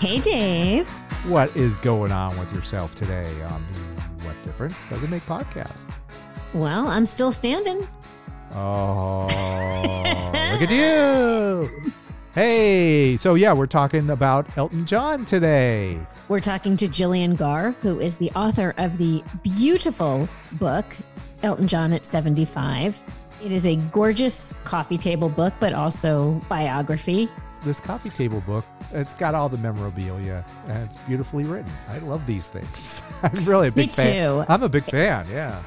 Hey, Dave. What is going on with yourself today on the What Difference Does It Make podcast? Well, I'm still standing. Oh, look at you. Hey, so yeah, we're talking about Elton John today. We're talking to Gillian Gaar, who is the author of the beautiful book, Elton John at 75. It is a gorgeous coffee table book, but also biography. This coffee table book, it's got all the memorabilia and it's beautifully written. I love these things. I'm really a big Me fan. too. I'm a big fan, yeah.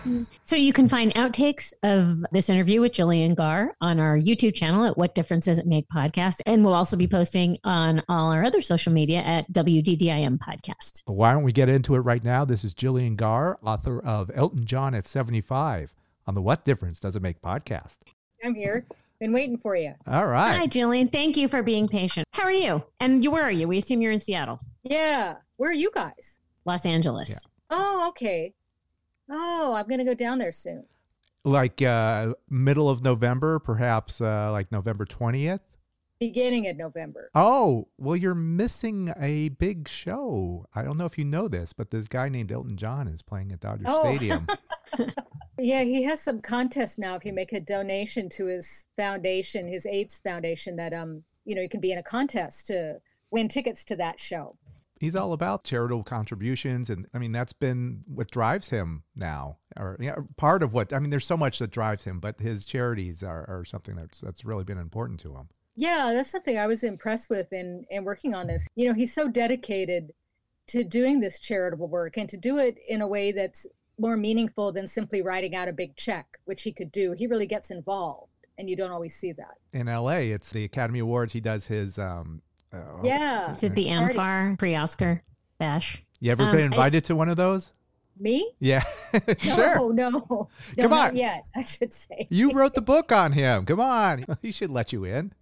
So you can find outtakes of this interview with Gillian Gaar on our YouTube channel at What Difference Does It Make podcast. And we'll also be posting on all our other social media at WDDIM podcast. But why don't we get into it right now? This is Gillian Gaar, author of Elton John at 75 on the What Difference Does It Make podcast. I'm here. Been waiting for you. All right. Hi, Gillian. Thank you for being patient. How are you? And you, where are you? We assume you're in Seattle, Yeah. Where are you guys? Los Angeles. Yeah. Oh, okay. Oh, I'm gonna go down there soon. like uh middle of November, perhaps uh like November 20th. Beginning of November. Oh, well you're missing a big show. I don't know if you know this, but this guy named Elton John is playing at Dodger Oh. Stadium. Yeah, he has some contest now. If you make a donation to his foundation, his AIDS foundation, that um, you know, you can be in a contest to win tickets to that show. He's all about charitable contributions and I mean that's been what drives him now. Or yeah, part of what I mean there's so much that drives him, but his charities are, are something that's that's really been important to him. Yeah, that's something I was impressed with in in working on this. You know, he's so dedicated to doing this charitable work and to do it in a way that's more meaningful than simply writing out a big check, which he could do. He really gets involved, and you don't always see that. In LA, it's the Academy Awards. He does his um uh, Yeah. Is it the Party. amfAR pre-Oscar bash? You ever Um, been I- invited to one of those? Me? Yeah. No, sure. no, no, Come not on. yet. I should say. You wrote the book on him. Come on. He should let you in.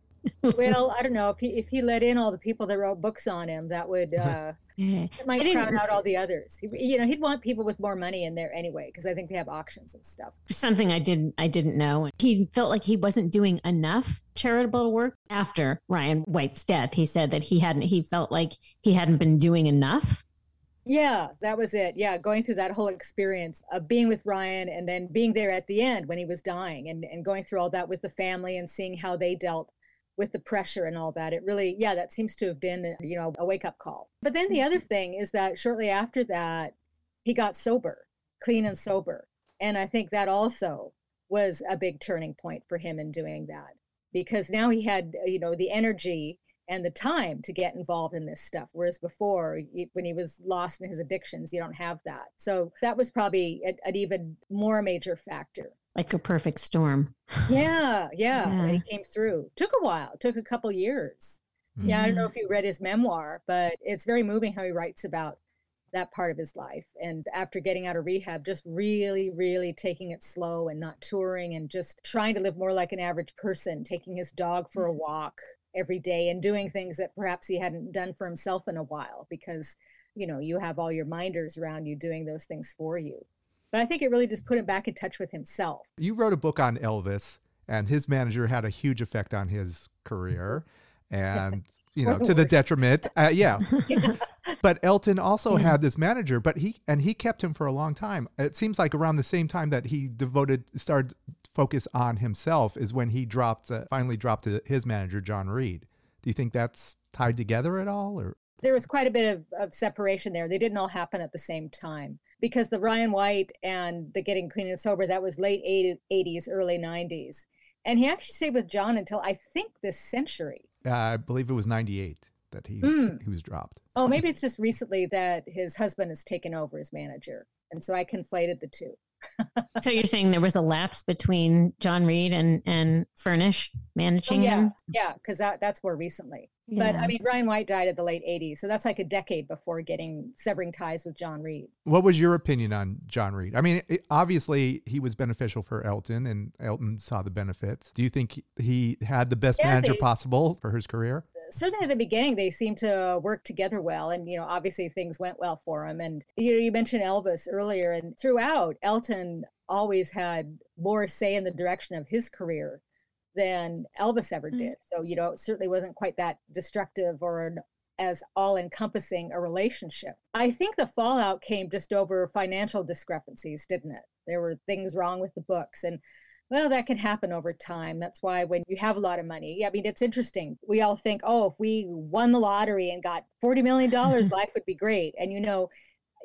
Well, I don't know if he if he let in all the people that wrote books on him, that would uh, it might crowd out all the others. He, you know, he'd want people with more money in there anyway, because I think they have auctions and stuff. Something I didn't I didn't know. He felt like he wasn't doing enough charitable work after Ryan White's death. He said that he hadn't he felt like he hadn't been doing enough. Yeah, that was it. Yeah, going through that whole experience of being with Ryan and then being there at the end when he was dying and, and going through all that with the family and seeing how they dealt with the pressure and all that. It really, yeah, that seems to have been, you know, a wake up call. But then the other mm-hmm. thing is that shortly after that, he got sober, clean and sober. And I think that also was a big turning point for him in doing that because now he had, you know, the energy and the time to get involved in this stuff. Whereas before, when he was lost in his addictions, you don't have that. So that was probably an even more major factor. Like a perfect storm. Yeah, yeah. And Yeah. he came through. Took a while. Took a couple years. Yeah, I don't know mm. if you read his memoir, but it's very moving how he writes about that part of his life. And after getting out of rehab, just really, really taking it slow and not touring and just trying to live more like an average person, taking his dog for a walk every day and doing things that perhaps he hadn't done for himself in a while because, you know, you have all your minders around you doing those things for you. But I think it really just put him back in touch with himself. You wrote a book on Elvis, and his manager had a huge effect on his career, and you know, the to the detriment. Uh, yeah. but Elton also Yeah. had this manager, but he and he kept him for a long time. It seems like around the same time that he devoted started focus on himself is when he dropped uh, finally dropped to his manager John Reid. Do you think that's tied together at all or there was quite a bit of, of separation there. They didn't all happen at the same time because the Ryan White and the Getting Clean and Sober, that was late 80s, early 90s. And he actually stayed with John until I think this century. uh, I believe it was 98 that he Mm. he was dropped. Oh, maybe it's just recently that his husband has taken over as manager. And so I conflated the two. So you're saying there was a lapse between John Reid and and Furnish Oh, managing yeah, him? yeah, because that, that's more recently. But I mean, Ryan White died in the late 80s. So that's like a decade before getting severing ties with John Reid. What was your opinion on John Reid? I mean, it, obviously he was beneficial for Elton, and Elton saw the benefits. Do you think he had the best Yeah, manager they- possible for his career? Certainly at the beginning they seemed to work together well and you know obviously things went well for him and you know you mentioned elvis earlier and throughout elton always had more say in the direction of his career than elvis ever Mm. did so you know it certainly wasn't quite that destructive or an, as all encompassing a relationship i think the fallout came just over financial discrepancies didn't it there were things wrong with the books and well, that can happen over time. That's why when you have a lot of money, I mean, it's interesting. We all think, oh, if we won the lottery and got $40 million, life would be great. And you know,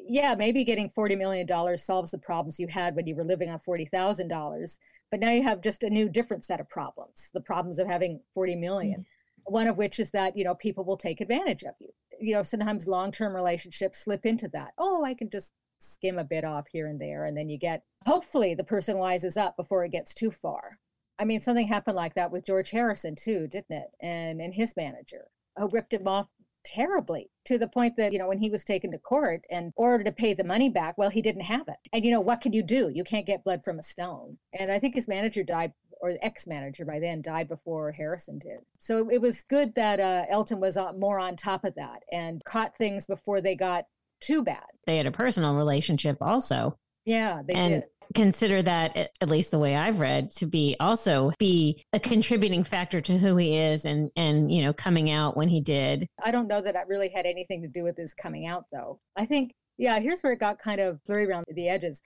yeah, maybe getting $40 million solves the problems you had when you were living on $40,000. But now you have just a new, different set of problems the problems of having 40 million. Mm. One of which is that, you know, people will take advantage of you. You know, sometimes long term relationships slip into that. Oh, I can just skim a bit off here and there. And then you get, hopefully, the person wises up before it gets too far. I mean, something happened like that with George Harrison, too, didn't it? And, and his manager, who ripped him off terribly to the point that, you know, when he was taken to court and ordered to pay the money back, well, he didn't have it. And, you know, what can you do? You can't get blood from a stone. And I think his manager died or the ex-manager by then died before Harrison did. So it was good that uh, Elton was uh, more on top of that and caught things before they got too bad. They had a personal relationship also. Yeah, they and did. consider that at least the way I've read to be also be a contributing factor to who he is and and you know coming out when he did. I don't know that that really had anything to do with his coming out, though. I think, yeah, here's where it got kind of blurry around the edges.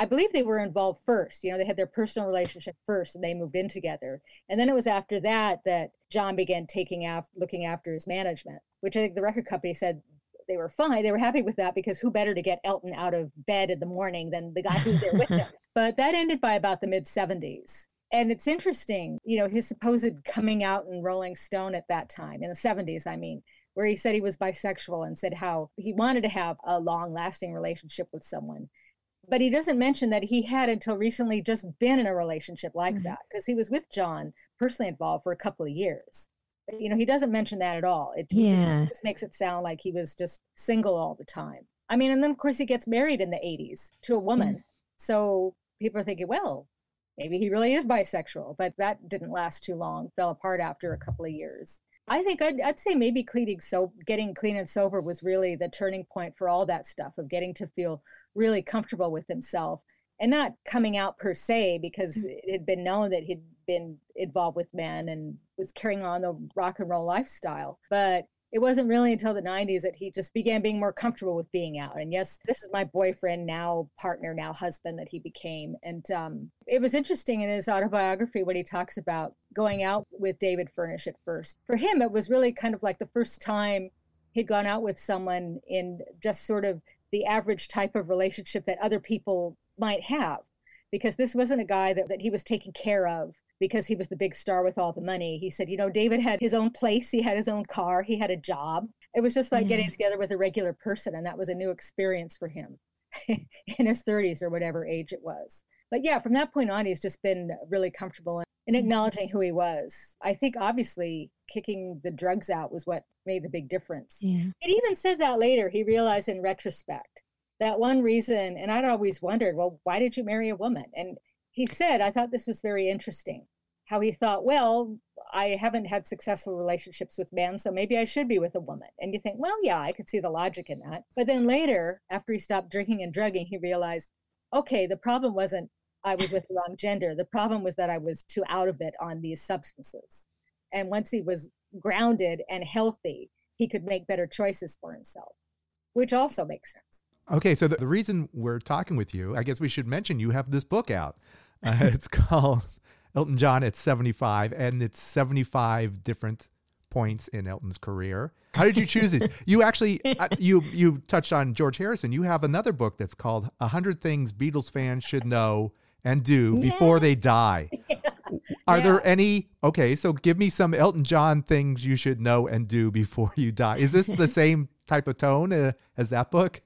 I believe they were involved first. You know, they had their personal relationship first and they moved in together. And then it was after that that John began taking out, looking after his management, which I think the record company said they were fine. They were happy with that because who better to get Elton out of bed in the morning than the guy who's there with him? But that ended by about the mid 70s. And it's interesting, you know, his supposed coming out in Rolling Stone at that time, in the 70s, I mean, where he said he was bisexual and said how he wanted to have a long lasting relationship with someone. But he doesn't mention that he had until recently just been in a relationship like Mhm. that because he was with John, personally involved for a couple of years. You know, he doesn't mention that at all. It Yeah. just, just makes it sound like he was just single all the time. I mean, and then of course he gets married in the 80s to a woman. Mm. So people are thinking, well, maybe he really is bisexual, but that didn't last too long, fell apart after a couple of years. I think I'd, I'd say maybe cleaning so getting clean and sober was really the turning point for all that stuff of getting to feel really comfortable with himself and not coming out per se because mm. it had been known that he'd been involved with men and was carrying on the rock and roll lifestyle. But it wasn't really until the 90s that he just began being more comfortable with being out. And yes, this is my boyfriend, now partner, now husband that he became. And um, it was interesting in his autobiography when he talks about going out with David Furnish at first. For him, it was really kind of like the first time he'd gone out with someone in just sort of the average type of relationship that other people might have. Because this wasn't a guy that, that he was taking care of because he was the big star with all the money. He said, you know, David had his own place, he had his own car, he had a job. It was just like getting mm-hmm. together with a regular person, and that was a new experience for him in his 30s or whatever age it was. But yeah, from that point on, he's just been really comfortable in, in mm-hmm. acknowledging who he was. I think obviously kicking the drugs out was what made the big difference. Yeah. He even said that later. He realized in retrospect that one reason, and I'd always wondered, well, why did you marry a woman? And he said, I thought this was very interesting. How he thought, well, I haven't had successful relationships with men, so maybe I should be with a woman. And you think, well, yeah, I could see the logic in that. But then later, after he stopped drinking and drugging, he realized, okay, the problem wasn't I was with the wrong gender. The problem was that I was too out of it on these substances. And once he was grounded and healthy, he could make better choices for himself. which also makes sense. Okay, so the, reason we're talking with you, I guess we should mention you have this book out. Uh, it's called Elton John at 75, and it's 75 different points in Elton's career. How did you choose these? You actually uh, you you touched on George Harrison. You have another book that's called "A Hundred Things Beatles Fans Should Know and Do Before They Die." Yeah. Are yeah. there any? Okay, so give me some Elton John things you should know and do before you die. Is this the same type of tone uh, as that book?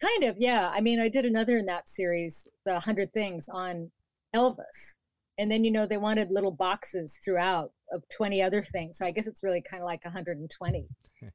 Kind of, yeah. I mean, I did another in that series, The Hundred Things, on Elvis. And then you know they wanted little boxes throughout of 20 other things. So i guess it's really kind of like 120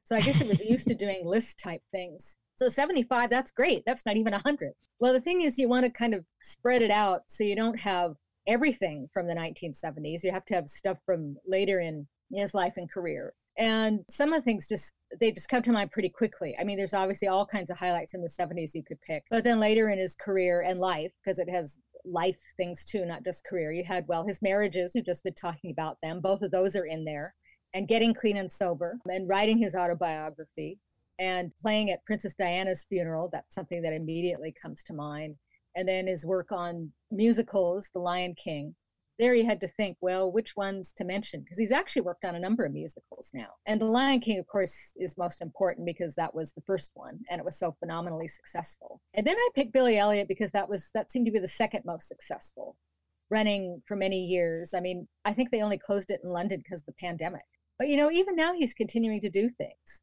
so i guess it was used to doing list type things. So 75 that's great. That's not even 100 well the thing is you want to kind of spread it out so you don't have everything from the 1970s you have to have stuff from later in his life and career and some of the things just they just come to mind pretty quickly i mean there's obviously all kinds of highlights in the 70s you could pick but then later in his career and life because it has life things too, not just career. You had, well, his marriages, we've just been talking about them. Both of those are in there. And getting clean and sober and writing his autobiography and playing at Princess Diana's funeral. That's something that immediately comes to mind. And then his work on musicals, The Lion King, there you had to think, well, which ones to mention? Because he's actually worked on a number of musicals now. And The Lion King, of course, is most important because that was the first one and it was so phenomenally successful. And then I picked Billy Elliot because that was that seemed to be the second most successful, running for many years. I mean, I think they only closed it in London because of the pandemic. But you know, even now he's continuing to do things.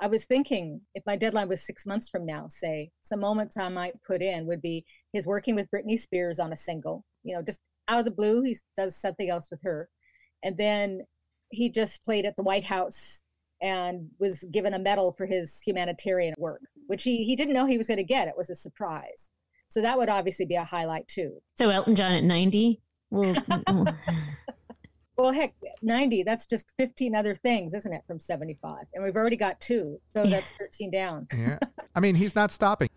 I was thinking if my deadline was six months from now, say, some moments I might put in would be his working with Britney Spears on a single, you know, just out of the blue, he does something else with her. And then he just played at the White House and was given a medal for his humanitarian work, which he, he didn't know he was going to get. It was a surprise. So that would obviously be a highlight too. So Elton John at 90 will. well, heck, 90, that's just 15 other things, isn't it, from 75? And we've already got two. So that's 13 down. yeah. I mean, he's not stopping.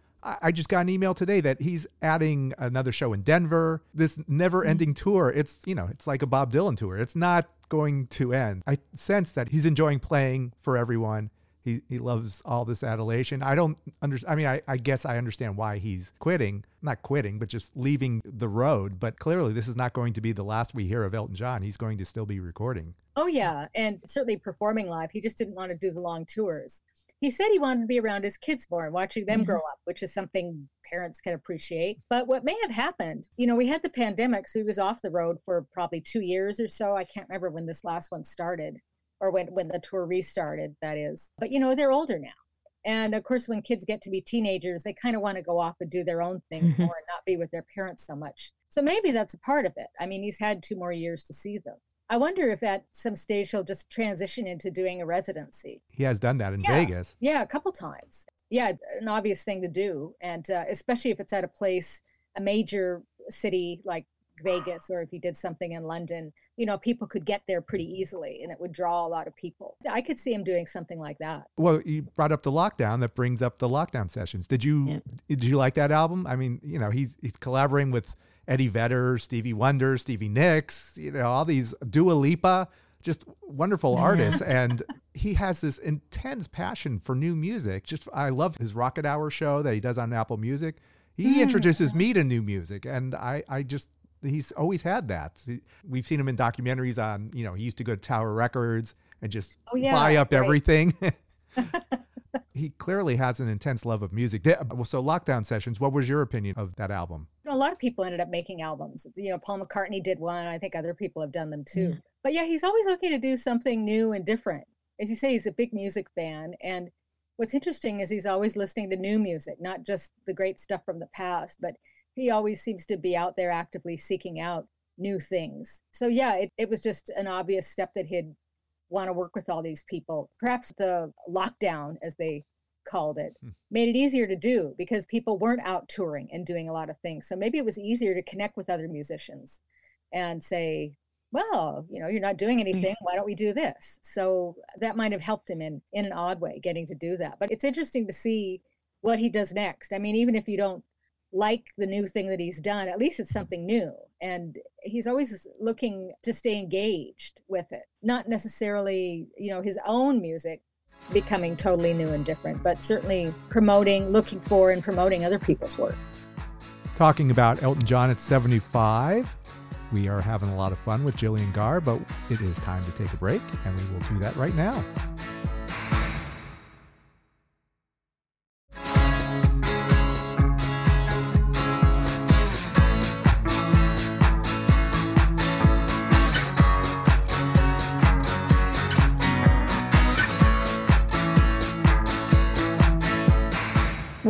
I just got an email today that he's adding another show in Denver. This never ending mm-hmm. tour. It's, you know, it's like a Bob Dylan tour. It's not going to end. I sense that he's enjoying playing for everyone. He, he loves all this adulation. I don't understand. I mean, I, I guess I understand why he's quitting, not quitting, but just leaving the road. But clearly, this is not going to be the last we hear of Elton John. He's going to still be recording. Oh, yeah. And certainly performing live. He just didn't want to do the long tours he said he wanted to be around his kids more and watching them mm-hmm. grow up, which is something parents can appreciate. But what may have happened, you know, we had the pandemic, so he was off the road for probably two years or so. I can't remember when this last one started or when, when the tour restarted, that is. But, you know, they're older now. And of course, when kids get to be teenagers, they kind of want to go off and do their own things mm-hmm. more and not be with their parents so much. So maybe that's a part of it. I mean, he's had two more years to see them. I wonder if at some stage he'll just transition into doing a residency. He has done that in yeah. Vegas. Yeah, a couple times. Yeah, an obvious thing to do. And uh, especially if it's at a place, a major city like Vegas, or if he did something in London, you know, people could get there pretty easily and it would draw a lot of people. I could see him doing something like that. Well, you brought up the lockdown that brings up the lockdown sessions. Did you yeah. did you like that album? I mean, you know, he's he's collaborating with Eddie Vedder, Stevie Wonder, Stevie Nicks, you know, all these Dua Lipa, just wonderful artists. and he has this intense passion for new music. Just I love his Rocket Hour show that he does on Apple Music. He mm. introduces me to new music, and I I just he's always had that. We've seen him in documentaries on, you know, he used to go to Tower Records and just oh, yeah, buy up right. everything. he clearly has an intense love of music. So, Lockdown Sessions, what was your opinion of that album? A lot of people ended up making albums. You know, Paul McCartney did one. I think other people have done them too. Mm. But yeah, he's always looking to do something new and different. As you say, he's a big music fan. And what's interesting is he's always listening to new music, not just the great stuff from the past, but he always seems to be out there actively seeking out new things. So yeah, it, it was just an obvious step that he'd want to work with all these people. Perhaps the lockdown, as they called it, hmm. made it easier to do because people weren't out touring and doing a lot of things. So maybe it was easier to connect with other musicians and say, well, you know, you're not doing anything. Why don't we do this? So that might have helped him in in an odd way getting to do that. But it's interesting to see what he does next. I mean, even if you don't like the new thing that he's done, at least it's something new. And he's always looking to stay engaged with it, not necessarily, you know, his own music becoming totally new and different, but certainly promoting, looking for, and promoting other people's work. Talking about Elton John at 75. We are having a lot of fun with Gillian Gaar, but it is time to take a break, and we will do that right now.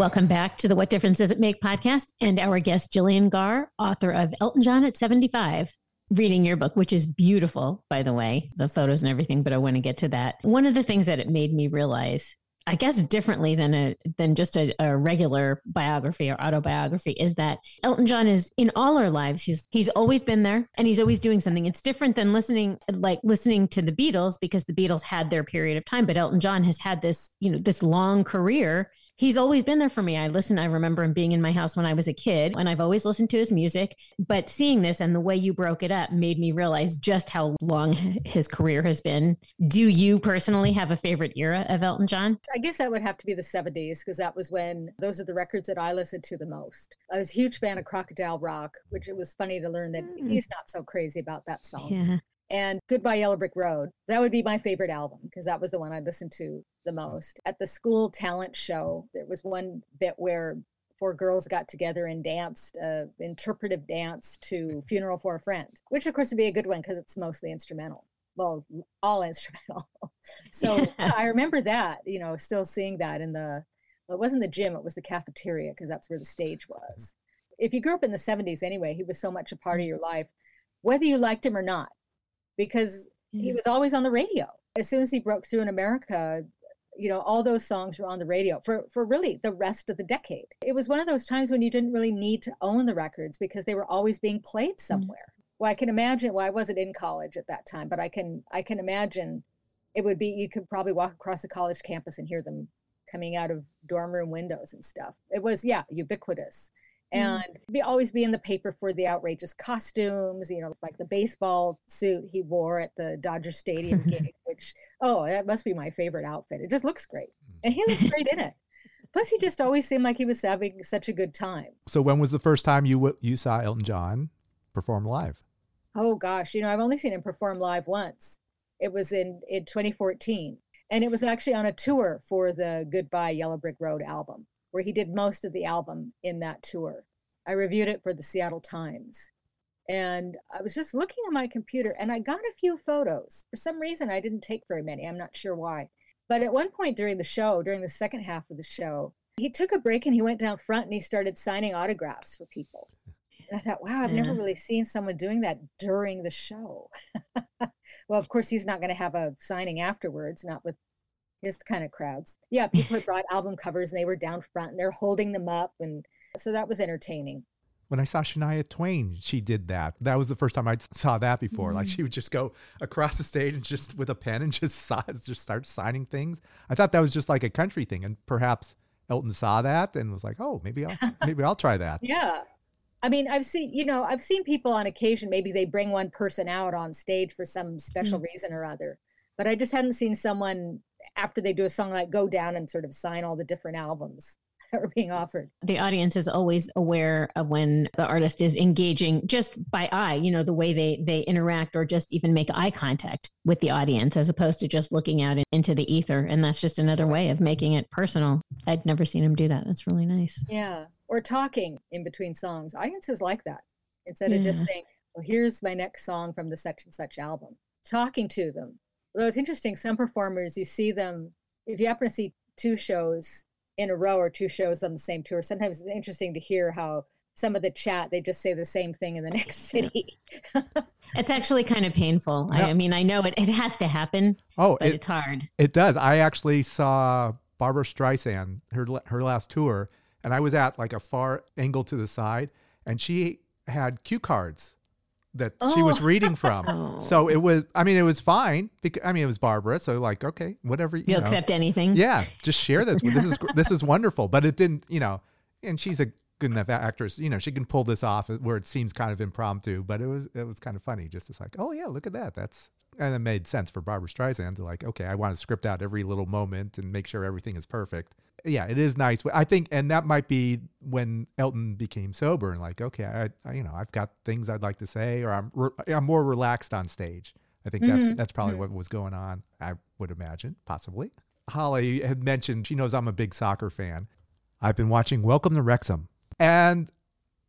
Welcome back to the What Difference Does It Make podcast and our guest, Gillian Gaar, author of Elton John at 75. Reading your book, which is beautiful, by the way, the photos and everything, but I want to get to that. One of the things that it made me realize I guess differently than a than just a, a, regular biography or autobiography is that Elton John is in all our lives. He's he's always been there and he's always doing something. It's different than listening like listening to the Beatles because the Beatles had their period of time, but Elton John has had this, you know, this long career he's always been there for me. I listen, I remember him being in my house when I was a kid, and I've always listened to his music. But seeing this and the way you broke it up made me realize just how long his career has been. Do you personally have a favorite era of Elton John? I guess that would have to be the 70s because that was when those are the records that I listened to the most. I was a huge fan of Crocodile Rock, which it was funny to learn that mm. he's not so crazy about that song. Yeah and Goodbye Yellow Brick Road. That would be my favorite album because that was the one I listened to the most. At the school talent show, there was one bit where four girls got together and danced uh, interpretive dance to Funeral for a Friend, which of course would be a good one because it's mostly instrumental. Well, all instrumental. so I remember that, you know, still seeing that in the, well, it wasn't the gym, it was the cafeteria because that's where the stage was. If you grew up in the 70s anyway, he was so much a part of your life, whether you liked him or not because he was always on the radio. As soon as he broke through in America, you know, all those songs were on the radio for, for really the rest of the decade. It was one of those times when you didn't really need to own the records because they were always being played mm. somewhere. Mm-hmm. Well, I can imagine, well, I wasn't in college at that time, but I can, I can imagine it would be, you could probably walk across a college campus and hear them coming out of dorm room windows and stuff. It was, yeah, ubiquitous. Mm. and mm. be always be in the paper for the outrageous costumes, you know, like the baseball suit he wore at the Dodger Stadium game, which oh, that must be my favorite outfit. It just looks great, and he looks great in it. Plus, he just always seemed like he was having such a good time. So, when was the first time you you saw Elton John perform live? Oh gosh, you know, I've only seen him perform live once. It was in in 2014, and it was actually on a tour for the Goodbye Yellow Brick Road album where he did most of the album in that tour. I reviewed it for the Seattle Times. And I was just looking at my computer and I got a few photos. For some reason, I didn't take very many. I'm not sure why. But at one point during the show, during the second half of the show, he took a break and he went down front and he started signing autographs for people. And I thought, wow, I've yeah. never really seen someone doing that during the show. well, of course, he's not going to have a signing afterwards, not with his kind of crowds. Yeah, people had brought album covers and they were down front and they're holding them up. And so that was entertaining. When I saw Shania Twain, she did that. That was the first time I saw that before. Mm-hmm. Like she would just go across the stage and just with a pen and just just start signing things. I thought that was just like a country thing, and perhaps Elton saw that and was like, "Oh, maybe I'll maybe I'll try that." yeah, I mean, I've seen, you know, I've seen people on occasion, maybe they bring one person out on stage for some special mm-hmm. reason or other, but I just hadn't seen someone after they do a song like go down and sort of sign all the different albums that are being mm. offered. The audience is always aware of when the artist is engaging just by eye, you know, the way they they interact or just even make eye contact with the audience as opposed to just looking out into the ether and that's just another way of making it personal. I'd never seen him do that. That's really nice. Yeah. Or talking in between songs. Audiences like that. Instead yeah. of just saying, "Well, here's my next song from the such and such album." Talking to them Although it's interesting, some performers, you see them, if you happen to see two shows in a row or two shows on the same tour, sometimes it's interesting to hear how some of the chat, they just say the same thing in the next city. it's actually kind of painful. I, I, mean, I know it, it has to happen. Oh, but it, it's hard. It does. I actually saw Barbra Streisand, her, her last tour, and I was at like a far angle to the side, and she had cue cards that oh. she was oh. reading from. oh. So it was, I mean, it was fine. Because, I mean, it was Barbra. So like, okay, whatever. You You'll know. accept anything. Yeah. Just share this. this is, this is wonderful. But it didn't, you know, and she's a good enough actress. You know, she can pull this off where it seems kind of impromptu, but it was, it was kind of funny. Just it's like, oh yeah, look at that. That's, and it made sense for Barbra Streisand to like, okay, I want to script out every little moment and make sure everything is perfect. Yeah, it is nice. I think, and that might be when Elton became sober and like, okay, I, I you know, I've got things I'd like to say, or I'm re- I'm more relaxed on stage. I think mm-hmm. that that's probably mm-hmm. what was going on. I would imagine, possibly. Holly had mentioned she knows I'm a big soccer fan. I've been watching Welcome to Wrexham, and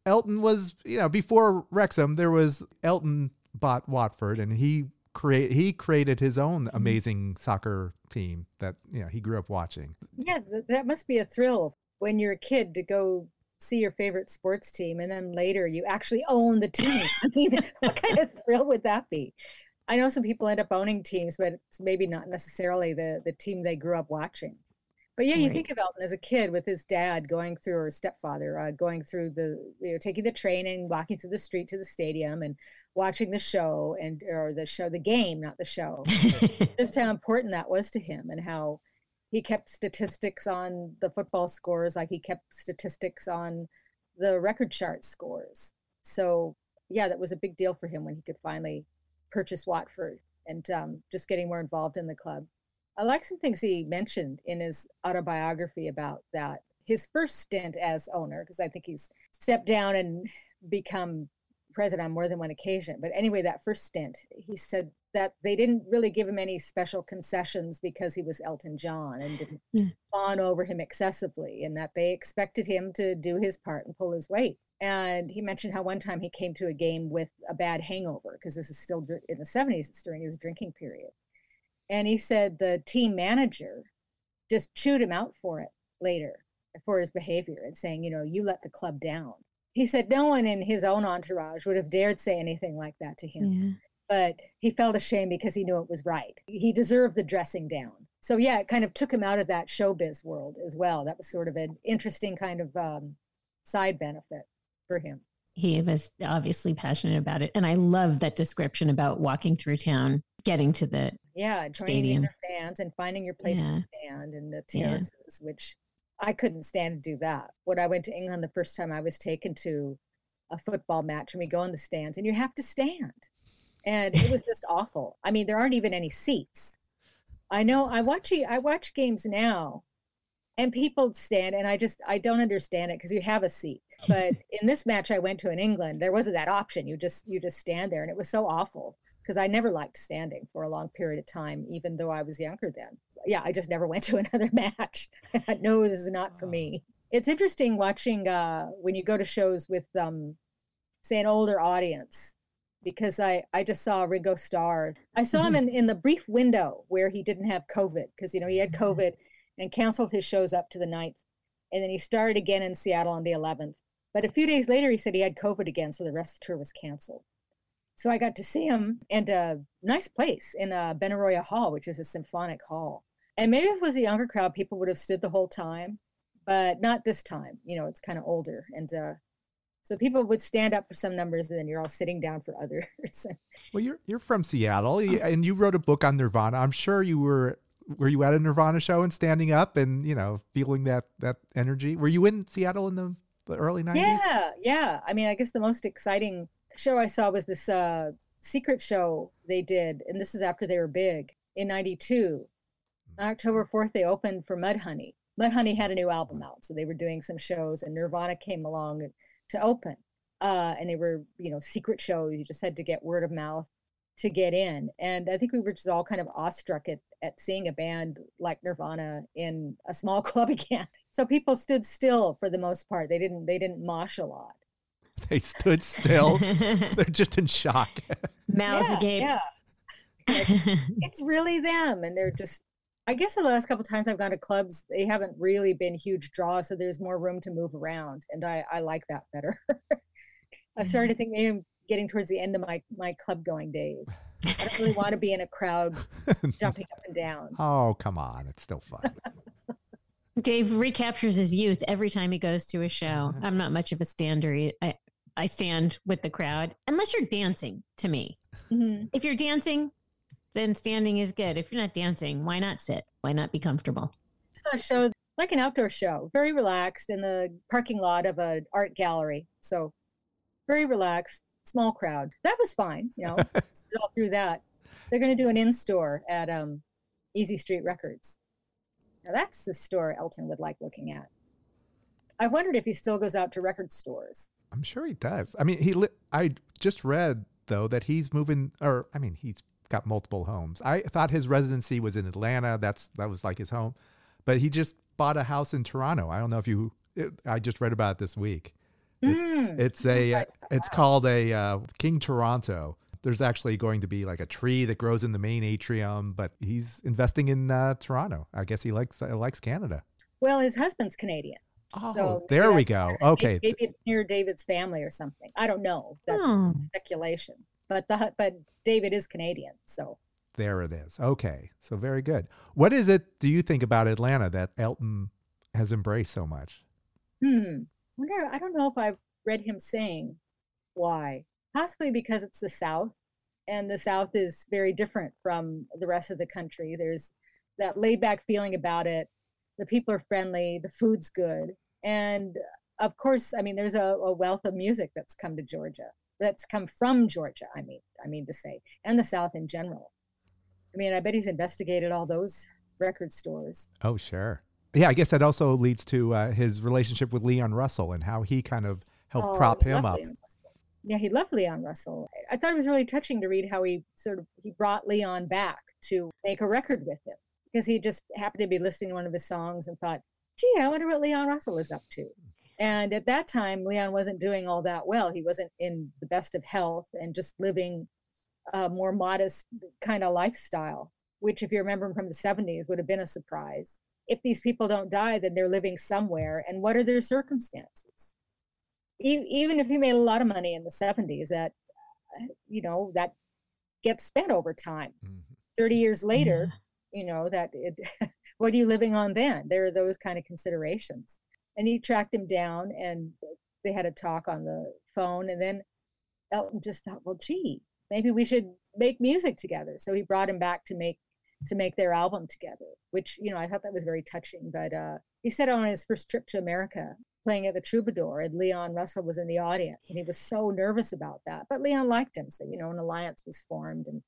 Elton was, you know, before Wrexham, there was Elton bought Watford, and he create he created his own mm-hmm. amazing soccer team that you know he grew up watching. Yeah, that must be a thrill when you're a kid to go see your favorite sports team and then later you actually own the team. I mean, what kind of thrill would that be? I know some people end up owning teams, but it's maybe not necessarily the the team they grew up watching. But yeah, you right. think of Elton as a kid with his dad going through, or stepfather uh, going through the, you know, taking the train and walking through the street to the stadium and watching the show and or the show, the game, not the show. just how important that was to him and how he kept statistics on the football scores, like he kept statistics on the record chart scores. So yeah, that was a big deal for him when he could finally purchase Watford and um, just getting more involved in the club. I like some things he mentioned in his autobiography about that. His first stint as owner, because I think he's stepped down and become president on more than one occasion. But anyway, that first stint, he said that they didn't really give him any special concessions because he was Elton John and didn't yeah. fawn over him excessively, and that they expected him to do his part and pull his weight. And he mentioned how one time he came to a game with a bad hangover because this is still in the 70s, it's during his drinking period. And he said the team manager just chewed him out for it later for his behavior and saying, you know, you let the club down. He said no one in his own entourage would have dared say anything like that to him. Yeah. But he felt ashamed because he knew it was right. He deserved the dressing down. So, yeah, it kind of took him out of that showbiz world as well. That was sort of an interesting kind of um, side benefit for him he was obviously passionate about it and i love that description about walking through town getting to the yeah, stadium. the fans and finding your place yeah. to stand in the terraces, yeah. which I couldn't stand to do that. When I went to England the first time, I was taken to a football match and we go in the stands and you have to stand. And it was just awful. I mean, there aren't even any seats. I know I watch I watch games now and people stand and I just I don't understand it because you have a seat. But in this match I went to in England, there wasn't that option. You just you just stand there and it was so awful because I never liked standing for a long period of time, even though I was younger then. Yeah, I just never went to another match. no, this is not for me. It's interesting watching uh, when you go to shows with, um, say, an older audience, because I, I just saw Ringo Starr. I saw him mm-hmm. in, in the brief window where he didn't have COVID, because, you know, he had mm-hmm. COVID and canceled his shows up to the 9th. And then he started again in Seattle on the 11th. But a few days later, he said he had COVID again, so the rest of the tour was canceled. So I got to see him and a nice place in uh, Benaroya Hall, which is a symphonic hall. And maybe if it was a younger crowd, people would have stood the whole time, but not this time. You know, it's kind of older. And uh, so people would stand up for some numbers and then you're all sitting down for others. well, you're, you're from Seattle and you wrote a book on Nirvana. I'm sure you were were you at a Nirvana show and standing up and you know feeling that that energy? Were you in Seattle in the, the early '90s? Yeah, yeah. I mean, I guess the most exciting show I saw was this uh, secret show they did, and this is after they were big in '92. On October 4th, they opened for Mudhoney. Mudhoney had a new album out, so they were doing some shows, and Nirvana came along to open. Uh, and they were, you know, secret shows. You just had to get word of mouth to get in. And I think we were just all kind of awestruck at, at seeing a band like Nirvana in a small club again. So people stood still for the most part. They didn't they didn't mosh a lot. they stood still. They're just in shock. Mouths yeah, agape. Yeah. Like, it's really them. And they're just, I guess the last couple times I've gone to clubs, they haven't really been huge draws. So there's more room to move around. And I, I like that better. I've started to think maybe I'm getting towards the end of my, my club going days. I don't really want to be in a crowd jumping up and down. Oh, come on. It's still fun. Dave recaptures his youth every time he goes to a show. I'm not much of a stander. I, I stand with the crowd, unless you're dancing to me. Mm-hmm. If you're dancing, then standing is good. If you're not dancing, why not sit? Why not be comfortable? It's a show like an outdoor show, very relaxed in the parking lot of an art gallery. So very relaxed, small crowd. That was fine, you know, all through that. They're going to do an in store at um, Easy Street Records. Now that's the store Elton would like looking at. I wondered if he still goes out to record stores. I'm sure he does. I mean, he. Li- I just read though that he's moving, or I mean, he's got multiple homes. I thought his residency was in Atlanta. That's that was like his home, but he just bought a house in Toronto. I don't know if you. It, I just read about it this week. Mm. It's a. It's called a uh, King Toronto. There's actually going to be like a tree that grows in the main atrium, but he's investing in uh, Toronto. I guess he likes uh, likes Canada. Well, his husband's Canadian. Oh, So there we go. near- Okay, maybe it's near David's family or something. I don't know. That's Oh. speculation. But the but David is Canadian, so There it is. Okay. So very good. What is it do you think about Atlanta that Elton has embraced so much? hmm. Wonder. I don't know if I've read him saying why. Possibly because it's the South, and the South is very different from the rest of the country. There's that laid back feeling about it. The people are friendly. The food's good, and of course, I mean, there's a, a wealth of music that's come to Georgia. That's come from Georgia. I mean, I mean to say, and the South in general. I mean, I bet he's investigated all those record stores. Oh, sure. Yeah, I guess that also leads to uh, his relationship with Leon Russell and how he kind of helped Oh, prop him up. Yeah, he loved Leon Russell. I thought it was really touching to read how he sort of he brought Leon back to make a record with him because he just happened to be listening to one of his songs and thought, "Gee, I wonder what Leon Russell is up to." And at that time, Leon wasn't doing all that well. He wasn't in the best of health and just living a more modest kind of lifestyle, which, if you remember from the 70s, would have been a surprise. If these people don't die, then they're living somewhere. And what are their circumstances? E- even if you made a lot of money in the 70s, that, you know, that gets spent over time. Mhm. 30 years later, you know, that it, what are you living on then? There are those kind of considerations. And he tracked him down and they had a talk on the phone. And then Elton just thought, well, gee, maybe we should make music together. So he brought him back to make to make their album together, which, you know, I thought that was very touching. But uh, he said on his first trip to America, playing at the Troubadour, and Leon Russell was in the audience, and he was so nervous about that. But Leon liked him, so you know, an alliance was formed, and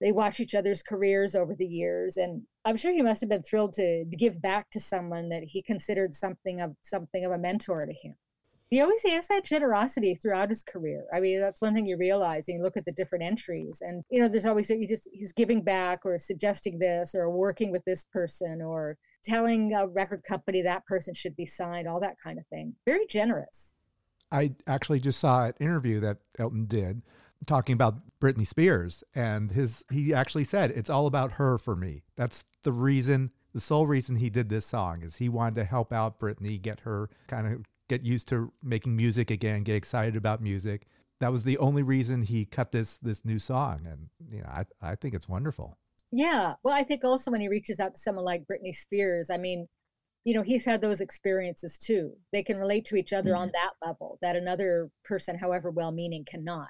they watch each other's careers over the years. And I'm sure he must have been thrilled to, to give back to someone that he considered something of something of a mentor to him. He always has that generosity throughout his career. I mean, that's one thing you realize. And you look at the different entries, and you know, there's always he just he's giving back or suggesting this or working with this person or telling a record company that person should be signed, all that kind of thing. Very generous. I actually just saw an interview that Elton did talking about Britney Spears and his he actually said it's all about her for me. That's the reason the sole reason he did this song is he wanted to help out Britney, get her kind of get used to making music again, get excited about music. That was the only reason he cut this this new song and you know, I I think it's wonderful. Yeah. Well, I think also when he reaches out to someone like Britney Spears, I mean, you know, he's had those experiences too. They can relate to each other mm-hmm. on that level that another person, however well meaning, cannot.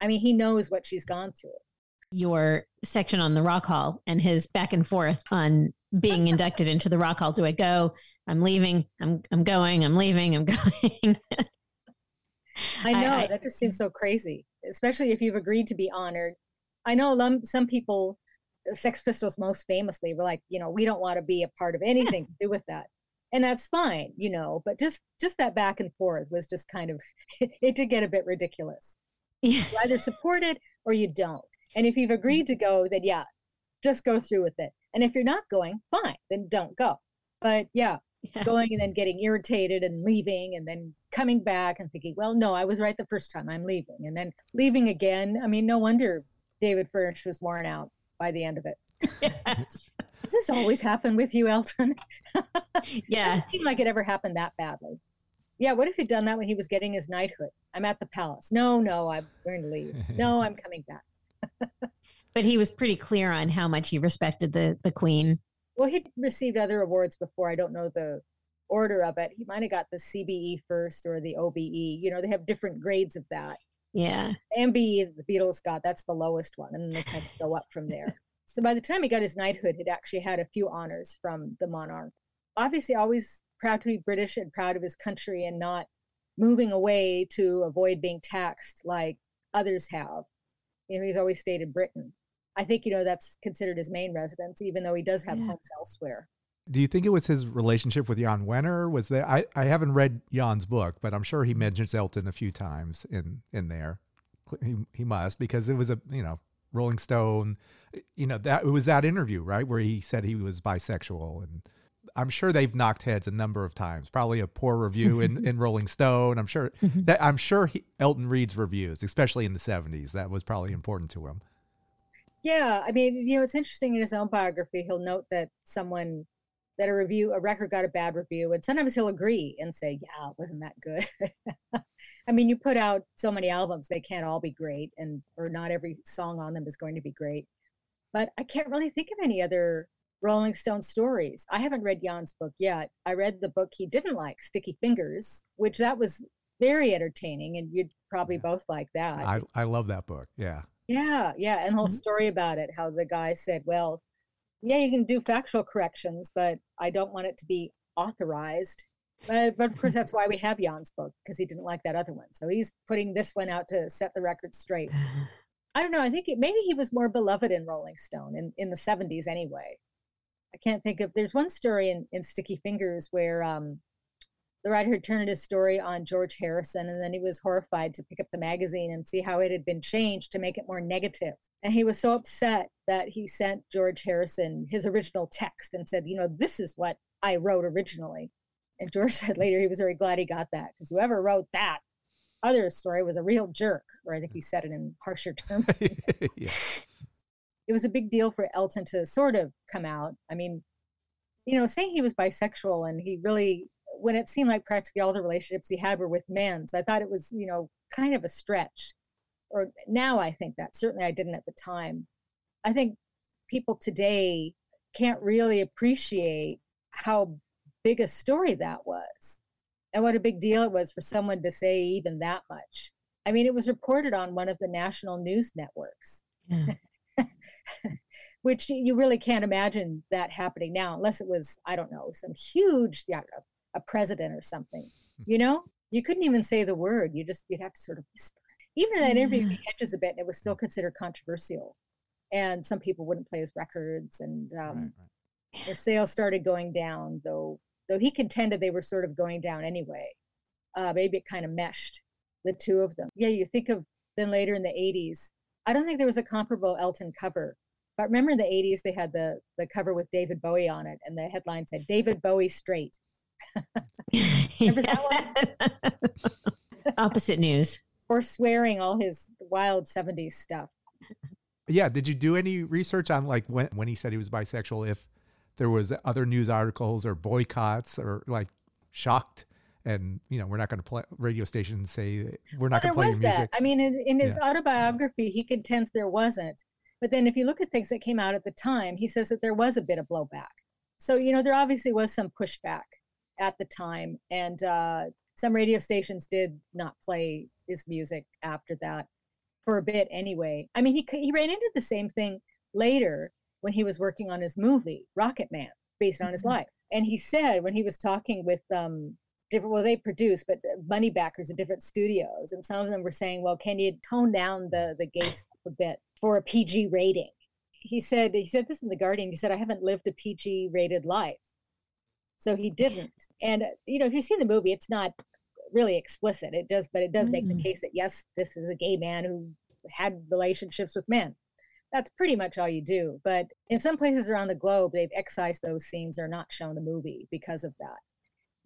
I mean, he knows what she's gone through. Your section on the Rock Hall and his back and forth on being inducted into the Rock Hall. Do I go? I'm leaving. I'm I'm going. I'm leaving. I'm going. I I- know I- that just seems so crazy, especially if you've agreed to be honored. I know some people, uh, Sex Pistols most famously, were like, you know, we don't want to be a part of anything to do with that, and that's fine, you know. But just just that back and forth was just kind of it did get a bit ridiculous. Yeah. You either support it or you don't, and if you've mm. agreed to go, then yeah, just go through with it. And if you're not going, fine, then don't go. But yeah, Yeah. going and then getting irritated and leaving and then coming back and thinking, well, no, I was right the first time. I'm leaving. And then leaving again. I mean, no wonder David Furnish was worn out by the end of it. Yes. Does this always happen with you, Elton? Yeah. Doesn't seem like it ever happened that badly. Yeah, what if he'd done that when he was getting his knighthood? I'm at the palace. No, no, I'm going to leave. No, I'm coming back. But he was pretty clear on how much he respected the the queen. Well, he'd received other awards before. I don't know the order of it. He might have got the CBE first or the OBE. You know, they have different grades of that. Yeah. MBE, the Beatles got, that's the lowest one. And then they kind of go up from there. So by the time he got his knighthood, he'd actually had a few honors from the monarch. Obviously, always proud to be British and proud of his country and not moving away to avoid being taxed like others have. You know, he's always stayed in Britain. I think you know that's considered his main residence, even though he does have yeah. homes elsewhere. Do you think it was his relationship with Jan Wenner? Was there? I, I haven't read Jan's book, but I'm sure he mm-hmm. mentions Elton a few times in in there. He he must because it was a you know Rolling Stone. You know that it was that interview right where he said he was bisexual, and I'm sure they've knocked heads a number of times. Probably a poor review in, mm-hmm. in Rolling Stone. I'm sure mm-hmm. that I'm sure he, Elton reads reviews, especially in the 70s. That was probably important to him. Yeah, I mean, you know, it's interesting in his own biography. He'll note that someone that a review, a record got a bad review, and sometimes he'll agree and say, "Yeah, wasn't that good?" I mean, you put out so many albums; they can't all be great, and or not every song on them is going to be great. But I can't really think of any other Rolling Stone stories. I haven't read Jan's book yet. I read the book he didn't like, Sticky Fingers, which that was very entertaining, and you'd probably yeah. both like that. I I love that book. Yeah. Yeah, yeah, and whole mm-hmm. story about it, how the guy said, "Well, yeah, you can do factual corrections, but I don't want it to be authorized. But, but of course, that's why we have Jan's book because he didn't like that other one. So he's putting this one out to set the record straight. I don't know. I think it, maybe he was more beloved in Rolling Stone in, in the 70s anyway. I can't think of, there's one story in, in Sticky Fingers where um, the writer had turned his story on George Harrison, and then he was horrified to pick up the magazine and see how it had been changed to make it more negative. And he was so upset that he sent George Harrison his original text and said, You know, this is what I wrote originally. And George said later he was very glad he got that because whoever wrote that other story was a real jerk, or I think he said it in harsher terms. yeah. It was a big deal for Elton to sort of come out. I mean, you know, saying he was bisexual and he really when it seemed like practically all the relationships he had were with men. So I thought it was, you know, kind of a stretch. Or now I think that. Certainly I didn't at the time. I think people today can't really appreciate how big a story that was and what a big deal it was for someone to say even that much. I mean, it was reported on one of the national news networks. Yeah. which you really can't imagine that happening now unless it was i don't know some huge yeah, a president or something. Hmm. You know, you couldn't even say the word. You just you'd have to sort of whisper. Even that interview, he hedges a bit, and it was still hmm. considered controversial. And some people wouldn't play his records, and um, right, right. the sales started going down. Though, though he contended they were sort of going down anyway. Uh, maybe it kind of meshed the two of them. Yeah, you think of then later in the '80s. I don't think there was a comparable Elton cover but remember in the 80s, they had the, the cover with David Bowie on it, and the headline said, David Bowie straight. Remember that one? Opposite news. Or swearing all his wild 70s stuff. Yeah. Did you do any research on like when, when he said he was bisexual, if there was other news articles or boycotts or like shocked and you know we're not going to play radio stations say we're not well, going to play your music. That. I mean, in, in his yeah. autobiography, he contends there wasn't. But then, if you look at things that came out at the time, he says that there was a bit of blowback. So you know, there obviously was some pushback at the time. And uh, some radio stations did not play his music after that for a bit anyway. I mean, he, he ran into the same thing later when he was working on his movie, Rocketman, based on his mm-hmm. life. And he said when he was talking with um, different, well, they produce, but money backers at different studios. And some of them were saying, well, can you tone down the, the gay stuff a bit for a PG rating? He said, he said this in The Guardian. He said, I haven't lived a PG rated life. So he didn't. And, you know, if you see the movie, it's not really explicit. It does, but it does make mm. the case that, yes, this is a gay man who had relationships with men. That's pretty much all you do. But in some places around the globe, they've excised those scenes or not shown the movie because of that.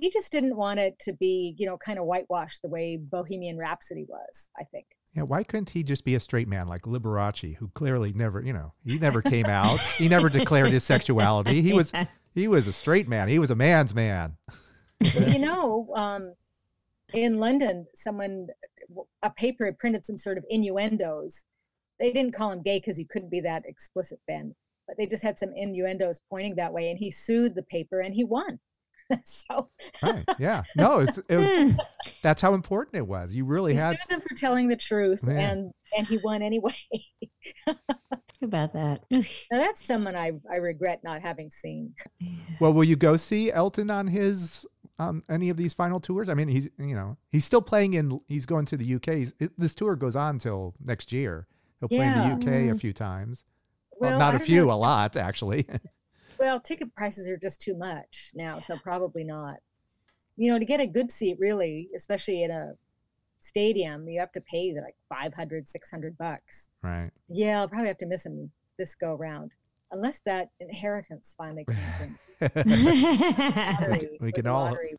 He just didn't want it to be, you know, kind of whitewashed the way Bohemian Rhapsody was, I think. Yeah, why couldn't he just be a straight man like Liberace, who clearly never, you know, he never came out. he never declared his sexuality. He was he was a straight man. He was a man's man. you know, um, in London, someone, a paper had printed some sort of innuendos. They didn't call him gay because he couldn't be that explicit then, but they just had some innuendos pointing that way. And he sued the paper and he won. so right, yeah, no, it's it, that's how important it was. You really he had sued them for telling the truth, Man. and and he won anyway. about that. now that's someone I I regret not having seen. Well, will you go see Elton on his um any of these final tours? I mean, he's you know he's still playing in. He's going to the UK. It, this tour goes on till next year. He'll play yeah. in the UK a few times. Well, Well, not I a don't few, know. a lot actually. Well, ticket prices are just too much now, so probably not. You know, to get a good seat, really, especially in a stadium, you have to pay like 500, 600 bucks. right. Yeah, I'll probably have to miss him this go round, unless that inheritance finally comes in. Lottery, we can all- lottery.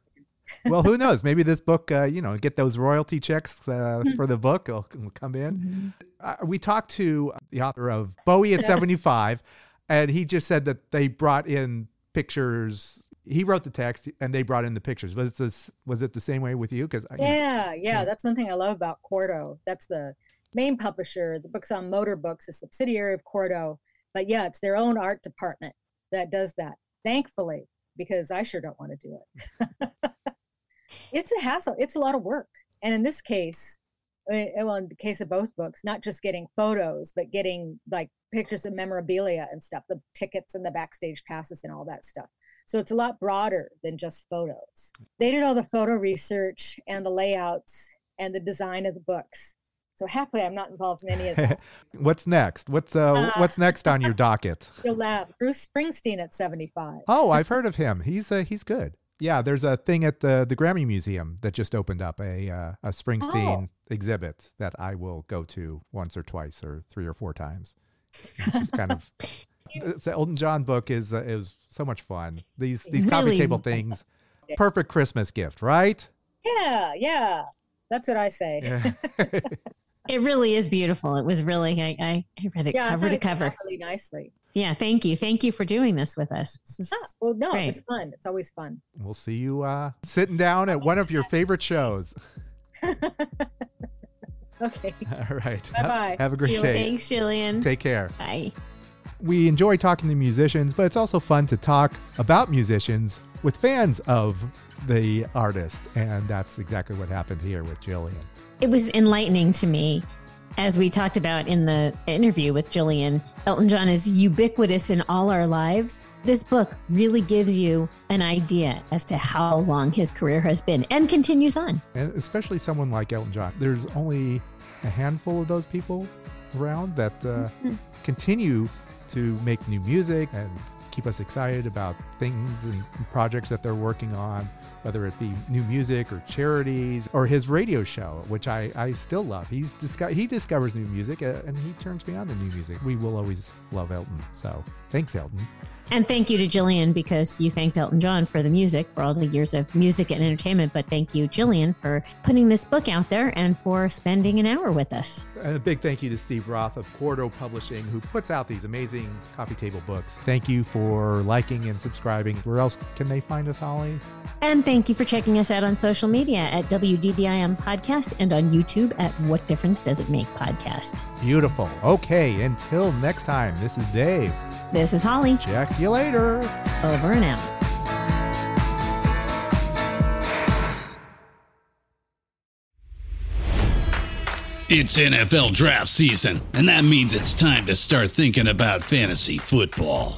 well, who knows? Maybe this book, uh, you know, get those royalty checks uh, for the book will, will come in. Uh, we talked to the author of Bowie at 75, and he just said that they brought in pictures. He wrote the text, and they brought in the pictures. Was this was it the same way with you? Because uh, Yeah, yeah, Yeah. that's one thing I love about Quarto. That's the main publisher. The book's on Motorbooks, a subsidiary of Quarto. But yeah, it's their own art department that does that. Thankfully, because I sure don't want to do it. it's a hassle. It's a lot of work. And in this case, well, in the case of both books, not just getting photos, but getting like pictures of memorabilia and stuff, the tickets and the backstage passes and all that stuff. So it's a lot broader than just photos. They did all the photo research and the layouts and the design of the books. So happily, I'm not involved in any of that. what's next? What's uh, Uh, what's next on your docket? You'll laugh. Bruce Springsteen at 75. Oh, I've heard of him. He's uh, he's good. Yeah, there's a thing at the the Grammy Museum that just opened up a uh, a Springsteen exhibit that I will go to once or twice or three or four times. It's just kind of the Elton John book is uh, is so much fun. These these coffee table things, perfect Christmas gift, right? Yeah, yeah. That's what I say. Yeah. It really is beautiful. It was really, I, I, I read it Yeah, cover to cover. really nicely. Yeah, thank you. Thank you for doing this with us. This is well, no, it was fun. It's always fun. we'll see you uh, sitting down at one of your favorite shows. Okay. All right. Bye-bye. Have a great day. Thanks, Gillian. Take care. Bye. We enjoy talking to musicians, but it's also fun to talk about musicians with fans of the artist. And that's exactly what happened here with Gillian. It was enlightening to me, as we talked about in the interview with Gillian. Elton John is ubiquitous in all our lives. This book really gives you an idea as to how long his career has been and continues on. And especially someone like Elton John. There's only a handful of those people around that uh, continue to make new music and keep us excited about things and projects that they're working on, whether it be new music or charities or his radio show, which I, I still love. He's disco- he discovers new music uh, and he turns me on to new music. We will always love Elton. So thanks, Elton. And thank you to Gillian because you thanked Elton John for the music, for all the years of music and entertainment. But thank you, Gillian, for putting this book out there and for spending an hour with us. And a big thank you to Steve Roth of Quarto Publishing, who puts out these amazing coffee table books. Thank you for liking and subscribing. Where else can they find us, Holly? And thank you for checking us out on social media at WDDIM Podcast and on YouTube at What Difference Does It Make Podcast. Beautiful. Okay, until next time, this is Dave. This is Holly. Check you later. Over and out. It's NFL draft season, and that means it's time to start thinking about fantasy football.